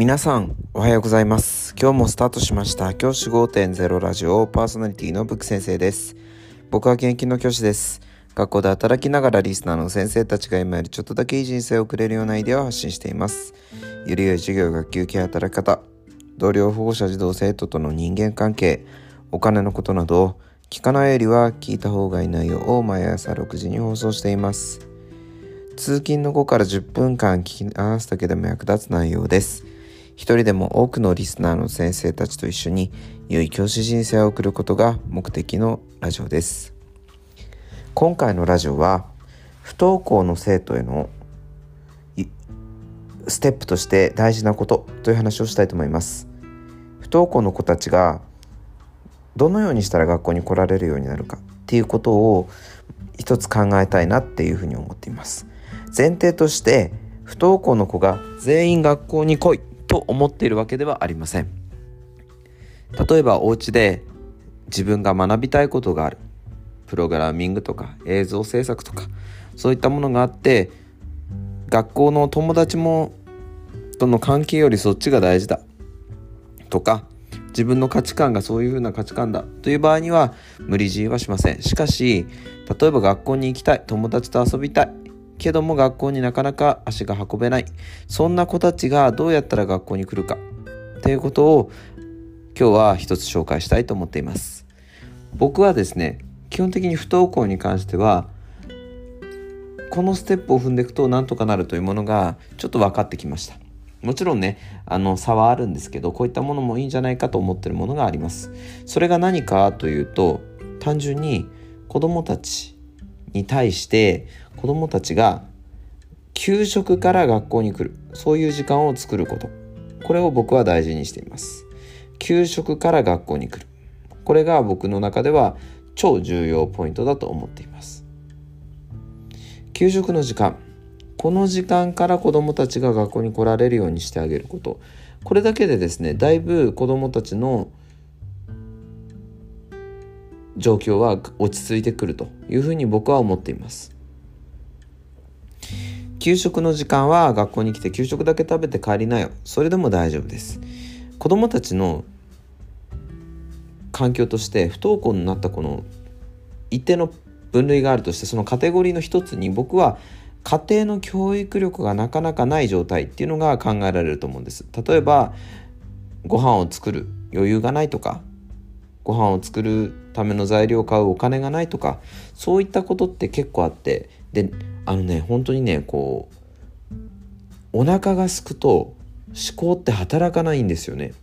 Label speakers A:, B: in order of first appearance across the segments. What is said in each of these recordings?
A: 皆さんおはようございます。今日もスタートしました。教師5.0ラジオパーソナリティのブック先生です。僕は現役の教師です。学校で働きながらリスナーの先生たちが今よりちょっとだけいい人生を送れるようなアイデアを発信しています。ゆるゆる授業学級系働き方同僚保護者児童生徒との人間関係お金のことなど聞かないよりは聞いた方がいい内容を毎朝6時に放送しています。通勤の後から10分間聞き流すだけでも役立つ内容です。一人でも多くのリスナーの先生たちと一緒に良い教師人生を送ることが目的のラジオです。今回のラジオは不登校の生徒へのステップとして大事なことという話をしたいと思います。不登校の子たちがどのようにしたら学校に来られるようになるかっていうことを一つ考えたいなっていうふうに思っています。前提として不登校の子が全員学校に来い。と思っているわけではありません。例えばお家で自分が学びたいことがある。プログラミングとか映像制作とかそういったものがあって学校の友達もとの関係よりそっちが大事だ。とか自分の価値観がそういうふうな価値観だ。という場合には無理強いはしません。しかし例えば学校に行きたい。友達と遊びたい。けども学校になかなか足が運べない。そんな子たちがどうやったら学校に来るか。ということを今日は一つ紹介したいと思っています。僕はですね基本的に不登校に関してはこのステップを踏んでいくとなんとかなるというものがちょっと分かってきました。もちろんねあの差はあるんですけどこういったものもいいんじゃないかと思ってるものがあります。それが何かというと単純に子供たちに対して子どもたちが給食から学校に来る。そういう時間を作ること。これを僕は大事にしています。給食から学校に来る。これが僕の中では超重要ポイントだと思っています。給食の時間。この時間から子どもたちが学校に来られるようにしてあげること。これだけでですねだいぶ子どもたちの状況は落ち着いてくるというふうに僕は思っています。給食の時間は学校に来て給食だけ食べて帰りなよ。それでも大丈夫です。子どもたちの環境として不登校になったこの一定の分類があるとしてそのカテゴリーの一つに僕は家庭の教育力がなかなかない状態っていうのが考えられると思うんです。例えばご飯を作る余裕がないとかご飯を作るための材料を買うお金がないとかそういったことって結構あってであのね本当にねこうお腹がすくと思考って働かないんですよね。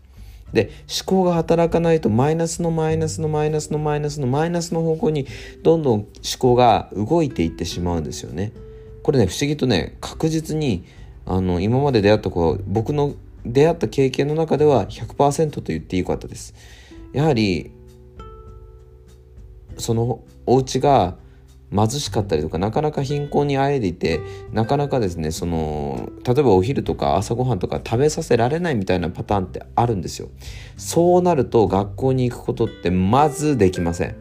A: で思考が働かないとマイナスのマイナスのマイナスのマイナスのマイナスの方向にどんどん思考が動いていってしまうんですよね。これね不思議とね確実にあの今まで出会った子は僕の出会った経験の中では100%と言っていいかったです。やはりそのお家が貧しかったりとかなかなか貧困にあえいでいてなかなかですねその例えばお昼とか朝ごはんとか食べさせられないみたいなパターンってあるんですよ。そうなると学校に行くことってまずできません。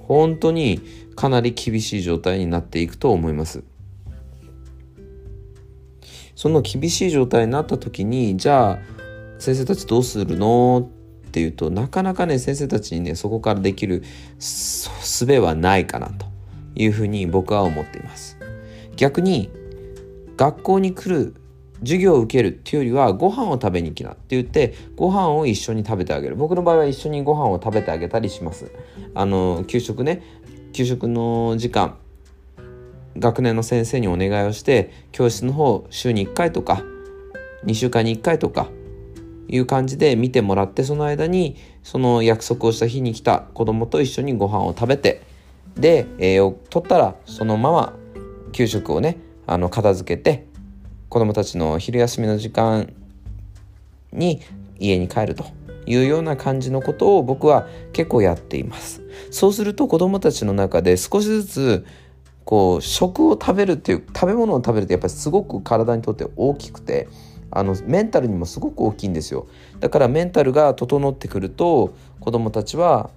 A: 本当にかなり厳しい状態になっていくと思います。その厳しい状態になった時にじゃあ先生たちどうするの？っていうとなかなかね先生たちにねそこからできる術はないかなというふうに僕は思っています。逆に学校に来る授業を受けるっていうよりはご飯を食べに来なって言ってご飯を一緒に食べてあげる。僕の場合は一緒にご飯を食べてあげたりします。あの給食ね給食の時間学年の先生にお願いをして教室の方週に1回とか2週間に1回とかいう感じで見てもらってその間にその約束をした日に来た子供と一緒にご飯を食べてで栄養を取ったらそのまま給食をねあの片付けて子どもたちの昼休みの時間に家に帰ると。いうような感じのことを僕は結構やっています。そうすると子どもたちの中で少しずつこう食を食べるっていう食べ物を食べるってやっぱりすごく体にとって大きくてあのメンタルにもすごく大きいんですよ。だからメンタルが整ってくると子どもたちは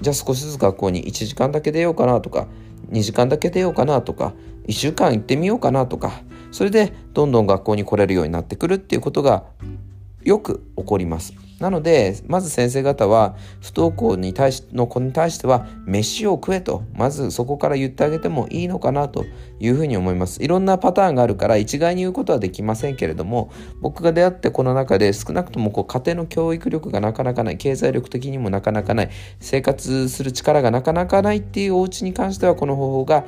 A: じゃあ少しずつ学校に1時間だけ出ようかなとか2時間だけ出ようかなとか1週間行ってみようかなとかそれでどんどん学校に来れるようになってくるっていうことがよく起こります。なのでまず先生方は不登校に対しの子に対しては飯を食えとまずそこから言ってあげてもいいのかなというふうに思います。いろんなパターンがあるから一概に言うことはできませんけれども僕が出会ってこの中で少なくともこう家庭の教育力がなかなかない経済力的にもなかなかない生活する力がなかなかないっていうお家に関してはこの方法が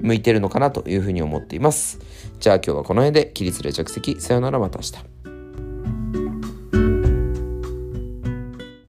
A: 向いてるのかなというふうに思っています。じゃあ今日はこの辺で起立例着席。さよならまた明日。